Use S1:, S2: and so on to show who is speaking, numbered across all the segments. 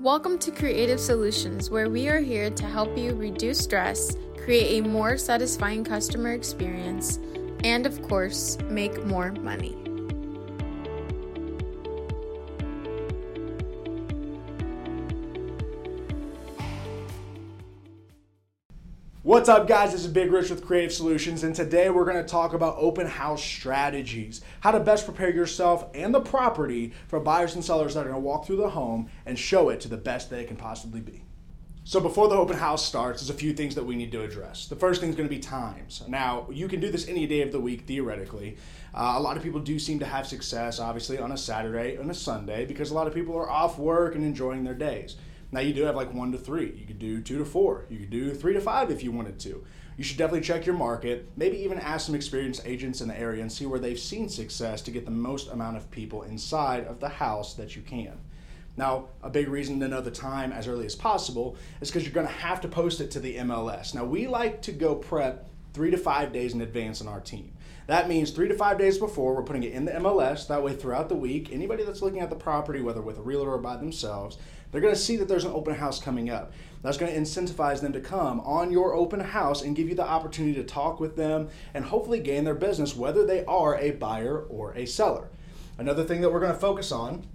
S1: Welcome to Creative Solutions, where we are here to help you reduce stress, create a more satisfying customer experience, and of course, make more money.
S2: What's up, guys? This is Big Rich with Creative Solutions, and today we're going to talk about open house strategies. How to best prepare yourself and the property for buyers and sellers that are going to walk through the home and show it to the best that it can possibly be. So, before the open house starts, there's a few things that we need to address. The first thing is going to be times. Now, you can do this any day of the week, theoretically. Uh, a lot of people do seem to have success, obviously, on a Saturday and a Sunday because a lot of people are off work and enjoying their days. Now you do have like one to three. You could do two to four. You could do three to five if you wanted to. You should definitely check your market. Maybe even ask some experienced agents in the area and see where they've seen success to get the most amount of people inside of the house that you can. Now, a big reason to know the time as early as possible is because you're going to have to post it to the MLS. Now, we like to go prep three to five days in advance on our team. That means three to five days before, we're putting it in the MLS. That way, throughout the week, anybody that's looking at the property, whether with a realtor or by themselves, they're going to see that there's an open house coming up. That's going to incentivize them to come on your open house and give you the opportunity to talk with them and hopefully gain their business, whether they are a buyer or a seller. Another thing that we're going to focus on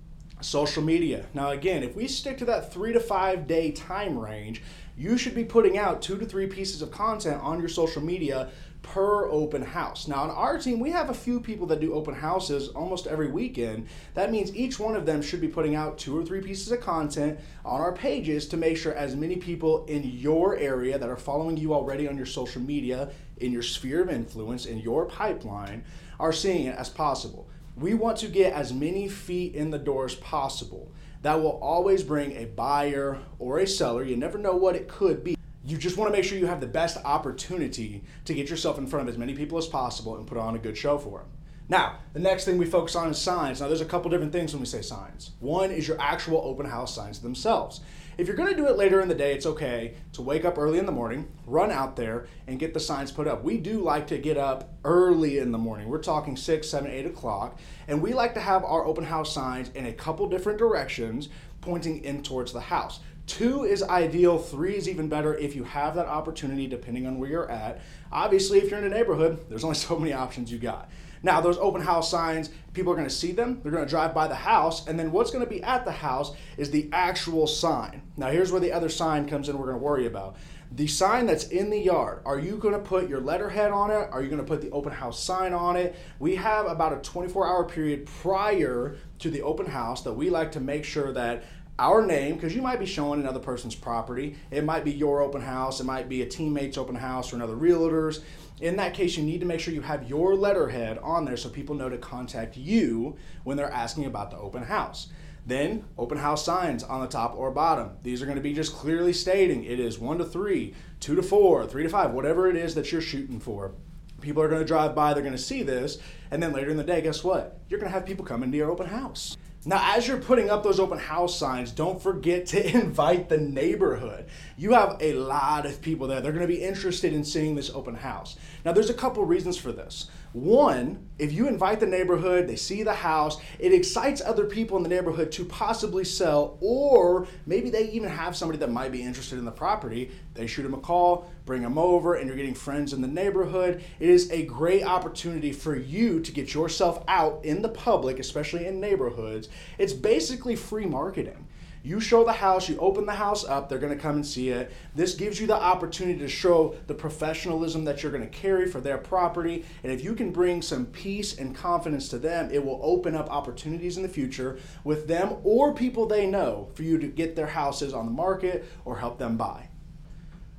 S2: social media. Now, again, if we stick to that three to five day time range, you should be putting out two to three pieces of content on your social media per open house. Now, on our team, we have a few people that do open houses almost every weekend. That means each one of them should be putting out two or three pieces of content on our pages to make sure as many people in your area that are following you already on your social media, in your sphere of influence, in your pipeline, are seeing it as possible. We want to get as many feet in the door as possible. That will always bring a buyer or a seller. You never know what it could be you just want to make sure you have the best opportunity to get yourself in front of as many people as possible and put on a good show for them. Now, the next thing we focus on is signs. Now, there's a couple different things when we say signs. One is your actual open house signs themselves. If you're going to do it later in the day, it's okay to wake up early in the morning, run out there, and get the signs put up. We do like to get up early in the morning. We're talking six, seven, eight o'clock, and we like to have our open house signs in a couple different directions pointing in towards the house. Two is ideal, three is even better if you have that opportunity, depending on where you're at. Obviously, if you're in a neighborhood, there's only so many options you got. Now, those open house signs, people are going to see them, they're going to drive by the house, and then what's going to be at the house is the actual sign. Now, here's where the other sign comes in, we're going to worry about. The sign that's in the yard, are you going to put your letterhead on it? Are you going to put the open house sign on it? We have about a 24 hour period prior to the open house that we like to make sure that our name because you might be showing another person's property. It might be your open house, it might be a teammate's open house or another realtor's. In that case, you need to make sure you have your letterhead on there so people know to contact you when they're asking about the open house. Then, open house signs on the top or bottom. These are going to be just clearly stating it is one to three, two to four, three to five, whatever it is that you're shooting for. People are going to drive by, they're going to see this, and then later in the day, guess what? You're going to have people come into your open house. Now, as you're putting up those open house signs, don't forget to invite the neighborhood. You have a lot of people there. They're going to be interested in seeing this open house. Now, there's a couple reasons for this. One, if you invite the neighborhood, they see the house, it excites other people in the neighborhood to possibly sell, or maybe they even have somebody that might be interested in the property. They shoot them a call, bring them over, and you're getting friends in the neighborhood. It is a great opportunity for you to get yourself out in the public, especially in neighborhoods. It's basically free marketing. You show the house, you open the house up, they're going to come and see it. This gives you the opportunity to show the professionalism that you're going to carry for their property. And if you can bring some peace and confidence to them, it will open up opportunities in the future with them or people they know for you to get their houses on the market or help them buy.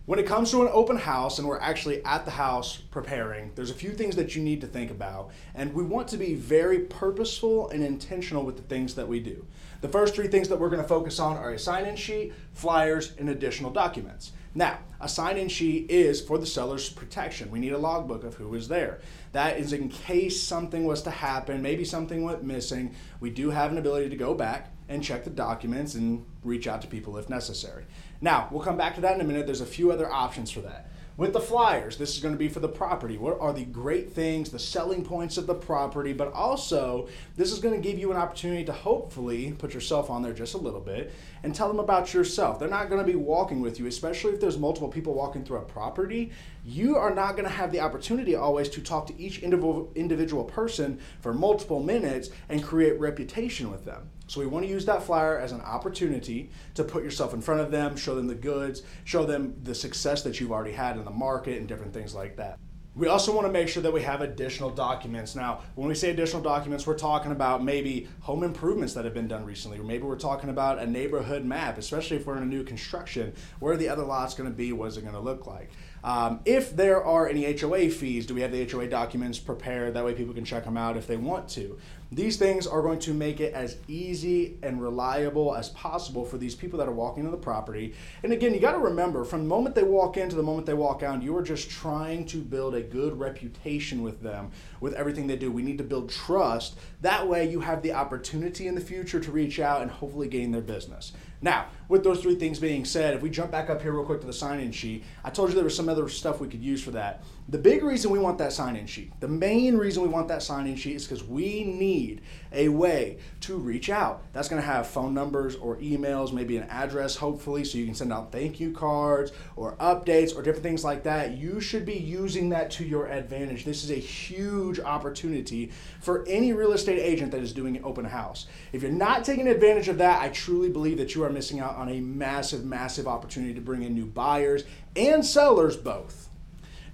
S2: When it comes to an open house and we're actually at the house preparing, there's a few things that you need to think about. And we want to be very purposeful and intentional with the things that we do. The first three things that we're going to focus on are a sign in sheet, flyers, and additional documents. Now, a sign in sheet is for the seller's protection. We need a logbook of who was there. That is in case something was to happen, maybe something went missing. We do have an ability to go back and check the documents and reach out to people if necessary. Now, we'll come back to that in a minute. There's a few other options for that. With the flyers, this is going to be for the property. What are the great things, the selling points of the property, but also this is going to give you an opportunity to hopefully put yourself on there just a little bit and tell them about yourself. They're not going to be walking with you, especially if there's multiple people walking through a property. You are not going to have the opportunity always to talk to each individual person for multiple minutes and create reputation with them. So we want to use that flyer as an opportunity to put yourself in front of them, show them the goods, show them the success that you've already had in the market and different things like that. We also want to make sure that we have additional documents. Now, when we say additional documents, we're talking about maybe home improvements that have been done recently, or maybe we're talking about a neighborhood map, especially if we're in a new construction. Where the other lot's going to be? What is it going to look like? Um, if there are any HOA fees, do we have the HOA documents prepared? That way people can check them out if they want to. These things are going to make it as easy and reliable as possible for these people that are walking into the property. And again, you got to remember from the moment they walk in to the moment they walk out, you are just trying to build a good reputation with them with everything they do. We need to build trust. That way, you have the opportunity in the future to reach out and hopefully gain their business. Now, with those three things being said, if we jump back up here real quick to the sign in sheet, I told you there was some other stuff we could use for that. The big reason we want that sign in sheet, the main reason we want that sign in sheet is because we need a way to reach out. That's going to have phone numbers or emails, maybe an address, hopefully, so you can send out thank you cards or updates or different things like that. You should be using that to your advantage. This is a huge opportunity for any real estate agent that is doing an open house. If you're not taking advantage of that, I truly believe that you are missing out on a massive, massive opportunity to bring in new buyers and sellers both.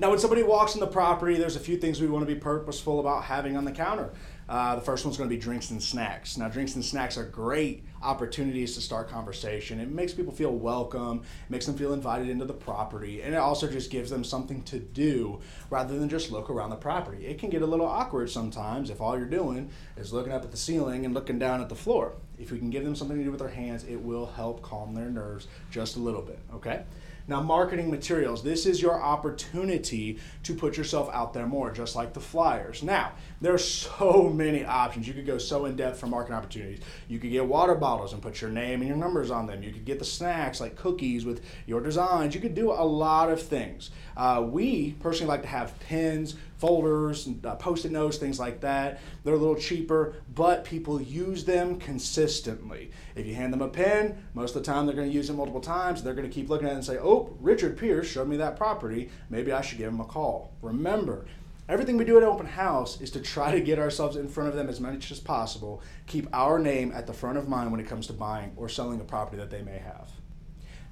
S2: Now, when somebody walks in the property, there's a few things we want to be purposeful about having on the counter. Uh, the first one's going to be drinks and snacks. Now, drinks and snacks are great opportunities to start conversation. It makes people feel welcome, makes them feel invited into the property, and it also just gives them something to do rather than just look around the property. It can get a little awkward sometimes if all you're doing is looking up at the ceiling and looking down at the floor. If we can give them something to do with their hands, it will help calm their nerves just a little bit, okay? Now, marketing materials. This is your opportunity to put yourself out there more, just like the flyers. Now, there are so many options. You could go so in depth for marketing opportunities. You could get water bottles and put your name and your numbers on them. You could get the snacks like cookies with your designs. You could do a lot of things. Uh, we personally like to have pins, folders, uh, post-it notes, things like that. They're a little cheaper, but people use them consistently. If you hand them a pen, most of the time they're going to use it multiple times. They're going to keep looking at it and say, "Oh, Richard Pierce showed me that property. Maybe I should give him a call." Remember, Everything we do at open house is to try to get ourselves in front of them as much as possible, keep our name at the front of mind when it comes to buying or selling a property that they may have.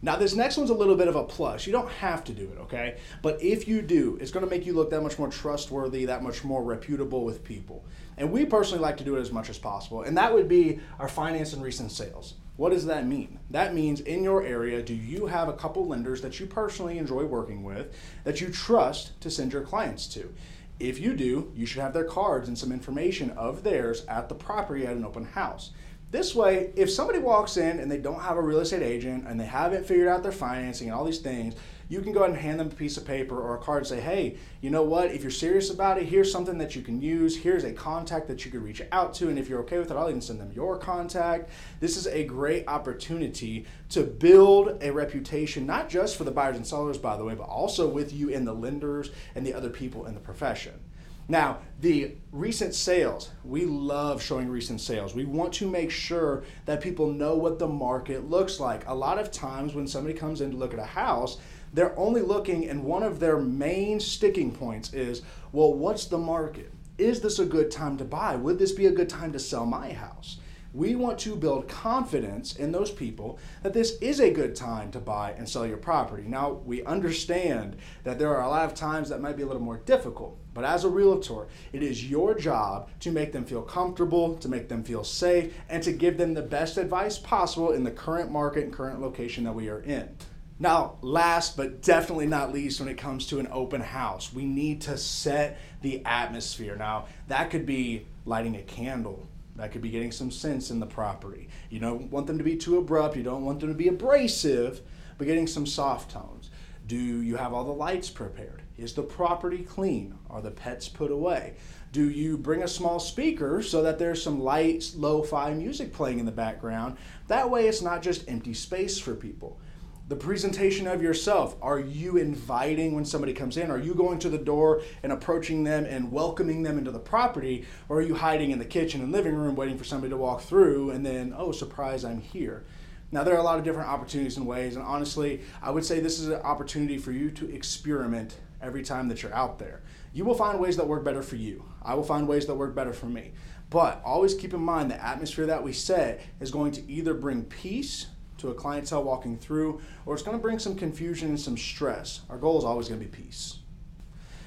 S2: Now, this next one's a little bit of a plus. You don't have to do it, okay? But if you do, it's to make you look that much more trustworthy, that much more reputable with people. And we personally like to do it as much as possible. And that would be our finance and recent sales. What does that mean? That means in your area, do you have a couple lenders that you personally enjoy working with that you trust to send your clients to? If you do, you should have their cards and some information of theirs at the property at an open house. This way, if somebody walks in and they don't have a real estate agent and they haven't figured out their financing and all these things, you can go ahead and hand them a piece of paper or a card and say, hey, you know what? If you're serious about it, here's something that you can use. Here's a contact that you could reach out to. And if you're okay with it, I'll even send them your contact. This is a great opportunity to build a reputation, not just for the buyers and sellers, by the way, but also with you and the lenders and the other people in the profession. Now, the recent sales, we love showing recent sales. We want to make sure that people know what the market looks like. A lot of times when somebody comes in to look at a house, they're only looking, and one of their main sticking points is, well, what's the market? Is this a good time to buy? Would this be a good time to sell my house? We want to build confidence in those people that this is a good time to buy and sell your property. Now, we understand that there are a lot of times that might be a little more difficult, but as a realtor, it is your job to make them feel comfortable, to make them feel safe, and to give them the best advice possible in the current market and current location that we are in. Now, last but definitely not least, when it comes to an open house, we need to set the atmosphere. Now, that could be lighting a candle, that could be getting some scents in the property. You don't want them to be too abrupt, you don't want them to be abrasive, but getting some soft tones. Do you have all the lights prepared? Is the property clean? Are the pets put away? Do you bring a small speaker so that there's some light, lo fi music playing in the background? That way, it's not just empty space for people the presentation of yourself. Are you inviting when somebody comes in? Are you going to the door and approaching them and welcoming them into the property? Or are you hiding in the kitchen and living room waiting for somebody to walk through and then, oh, surprise, I'm here? Now, there are a lot of different opportunities and ways, and honestly, I would say this is an opportunity for you to experiment every time that you're out there. You will find ways that work better for you. I will find ways that work better for me. But always keep in mind the atmosphere that we set is going to either bring peace to a clientele walking through, or it's going to bring some confusion and some stress. Our goal is always going to be peace.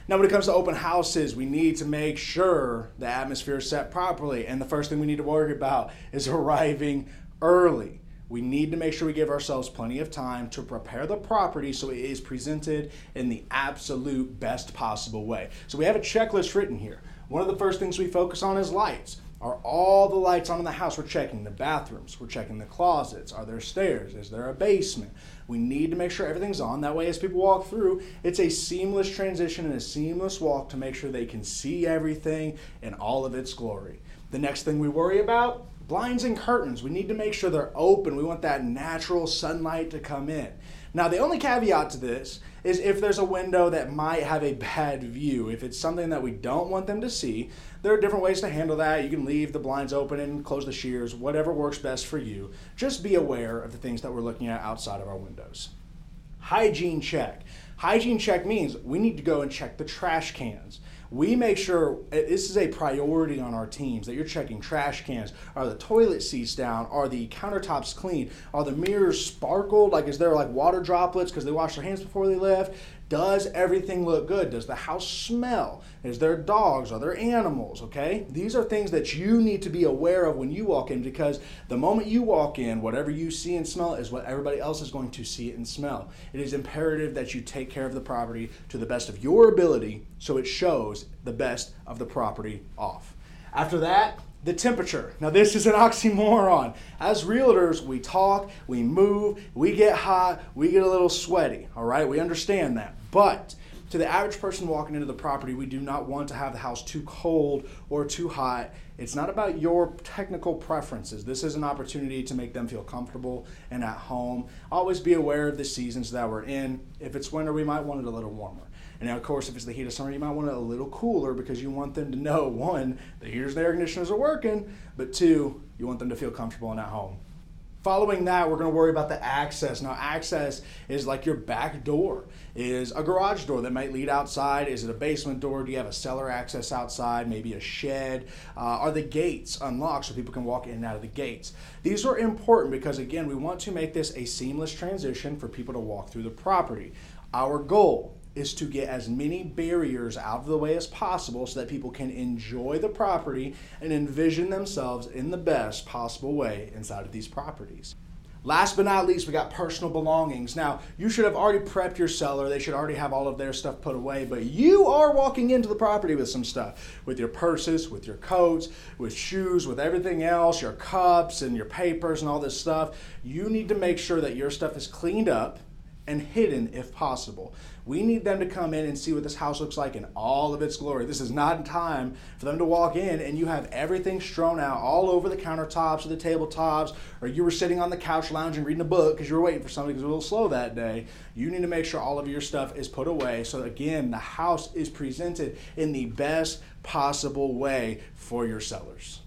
S2: Now, when it comes to open houses, we need to make sure the atmosphere is set properly. And the first thing we need to worry about is arriving early. We need to make sure we give ourselves plenty of time to prepare the property so it is presented in the absolute best possible way. So we have a checklist written here. One of the first things we focus on is lights. Are all the lights on in the house? We're checking the bathrooms. We're checking the closets. Are there stairs? Is there a basement? We need to make sure everything's on. That way, as people walk through, it's a seamless transition and a seamless walk to make sure they can see everything in all of its glory. The next thing we worry about blinds and curtains. We need to make sure they're open. We want that natural sunlight to come in. Now, the only caveat to this is if there's a window that might have a bad view, if it's something that we don't want them to see, there are different ways to handle that. You can leave the blinds open and close the shears, whatever works best for you. Just be aware of the things that we're looking at outside of our windows. Hygiene check. Hygiene check means we need to go and check the trash cans we make sure uh, this is a priority on our teams that you're checking trash cans. Are the toilet seats down? Are the countertops clean? Are the mirrors sparkled? Like is there like water droplets because they washed their hands before they left does everything look good? Does the house smell? Is there dogs? Are there animals? Okay? These are things that you need to be aware of when you walk in because the moment you walk in, whatever you see and smell is what everybody else is going to see and smell. It is imperative that you take care of the property to the best of your ability so it shows the best of the property off. After that, the temperature. Now, this is an oxymoron. As realtors, we talk, we move, we get hot, we get a little sweaty, all right? We understand that. But to the average person walking into the property, we do not want to have the house too cold or too hot. It's not about your technical preferences. This is an opportunity to make them feel comfortable and at home. Always be aware of the seasons that we're in. If it's winter, we might want it a little warmer. And now, of course, if it's the heat of summer, you might want it a little cooler because you want them to know one, the heaters and air conditioners are working, but two, you want them to feel comfortable and at home. Following that, we're going to worry about the access. Now, access is like your back door. Is a garage door that might lead outside? Is it a basement door? Do you have a cellar access outside? Maybe a shed? Uh, are the gates unlocked so people can walk in and out of the gates? These are important because, again, we want to make this a seamless transition for people to walk through the property. Our goal is to get as many barriers out of the way as possible so that people can enjoy the property and envision themselves in the best possible way inside of these properties. Last but not least, we got personal belongings. Now, you should have already prepped your seller. They should already have all of their stuff put away, but you are walking into the property with some stuff with your purses, with your coats, with shoes, with everything else, your cups and your papers and all this stuff. You need to make sure that your stuff is cleaned up and hidden if possible. We need them to come in and see what this house looks like in all of its glory. This is not time for them to walk in and you have everything strewn out all over the countertops or the tabletops, or you were sitting on the couch lounging reading a book because you were waiting for somebody because it was a little slow that day. You need to make sure all of your stuff is put away so again the house is presented in the best possible way for your sellers.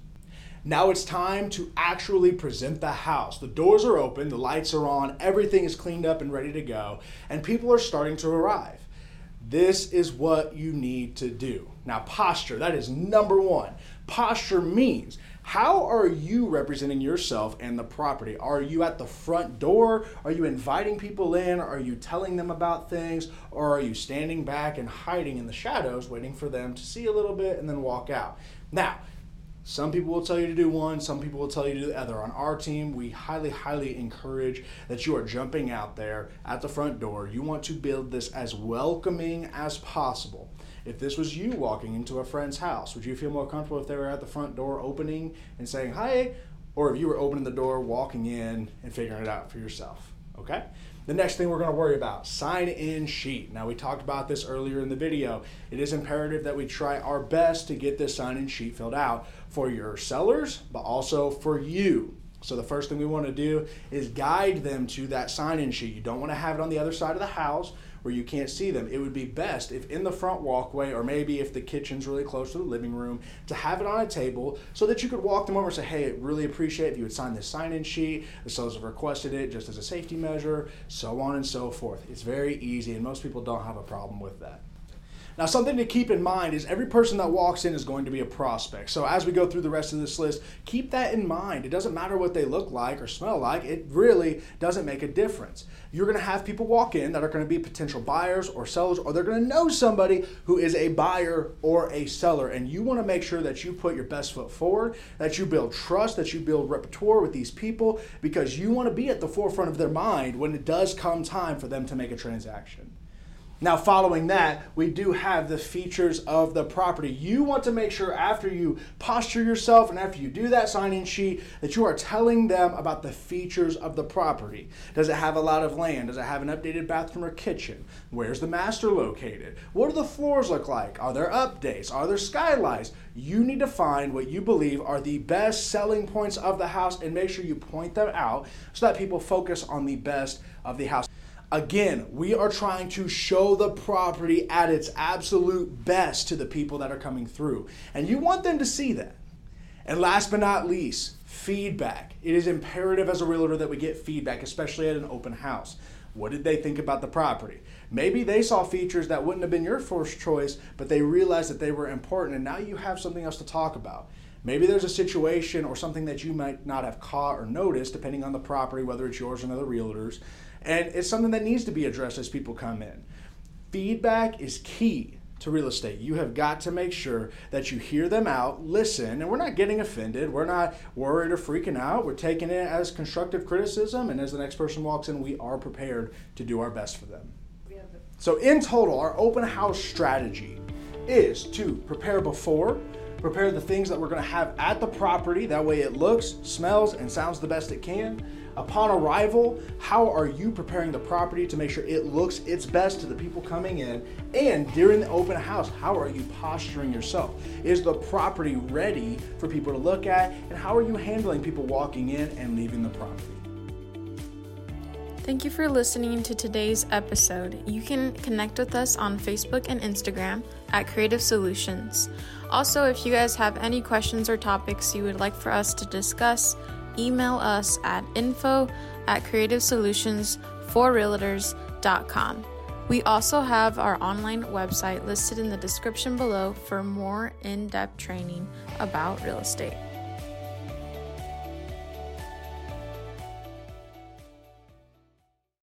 S2: Now it's time to actually present the house. The doors are open, the lights are on, everything is cleaned up and ready to go, and people are starting to arrive. This is what you need to do. Now, posture, that is number one. Posture means how are you representing yourself and the property? Are you at the front door? Are you inviting people in? Are you telling them about things? Or are you standing back and hiding in the shadows, waiting for them to see a little bit and then walk out? Now, some people will tell you to do one, some people will tell you to do the other. On our team, we highly, highly encourage that you are jumping out there at the front door. You want to build this as welcoming as possible. If this was you walking into a friend's house, would you feel more comfortable if they were at the front door opening and saying hi? Or if you were opening the door, walking in, and figuring it out for yourself? Okay? The next thing we're going to worry about, sign in sheet. Now we talked about this earlier in the video. It is imperative that we try our best to get this sign in sheet filled out for your sellers, but also for you. So the first thing we want to do is guide them to that sign-in sheet. You don't want to have it on the other side of the house where you can't see them. It would be best if in the front walkway, or maybe if the kitchen's really close to the living room, to have it on a table so that you could walk them over and say, hey, I really appreciate if you would sign this sign-in sheet. The sellers have requested it just as a safety measure, so on and so forth. It's very easy, and most people don't have a problem with that. Now, something to keep in mind is every person that walks in is going to be a prospect. So, as we go through the rest of this list, keep that in mind. It doesn't matter what they look like or smell like, it really doesn't make a difference. You're going to have people walk in that are going to be potential buyers or sellers, or they're going to know somebody who is a buyer or a seller. And you want to make sure that you put your best foot forward, that you build trust, that you build repertoire with these people, because you want to be at the forefront of their mind when it does come time for them to make a transaction. Now, following that, we do have the features of the property. You want to make sure after you posture yourself and after you do that sign-in sheet that you are telling them about the features of the property. Does it have a lot of land? Does it have an updated bathroom or kitchen? Where's the master located? What do the floors look like? Are there updates? Are there skylights? You need to find what you believe are the best selling points of the house and make sure you point them out so that people focus on the best of the house. Again, we are trying to show the property at its absolute best to the people that are coming through. And you want them to see that. And last but not least, feedback. It is imperative as a realtor that we get feedback, especially at an open house. What did they think about the property? Maybe they saw features that wouldn't have been your first choice, but they realized that they were important, and now you have something else to talk about. Maybe there's a situation or something that you might not have caught or noticed, depending on the property, whether it's yours or another realtor's, and it's something that needs to be addressed as people come in. Feedback is key to real estate. You have got to make sure that you hear them out, listen, and we're not getting offended. We're not worried or freaking out. We're taking it as constructive criticism, and as the next person walks in, we are prepared to do our best for them. So, in total, our open house strategy is to prepare before, prepare the things that we're going to have at the property. That way, it looks, smells, and sounds the best it can Upon arrival, how are you preparing the property to make sure it looks its best to the people coming in? And during the open house, how are you posturing yourself? Is the property ready for people to look at? And how are you handling people walking in and leaving the property?
S1: Thank you for listening to today's episode. You can connect with us on Facebook and Instagram at Creative Solutions. Also, if you guys have any questions or topics you would like for us to discuss, email us at info at creativesolutionsforrealtors.com. We also have our online website listed in the description below for more in depth training about real estate.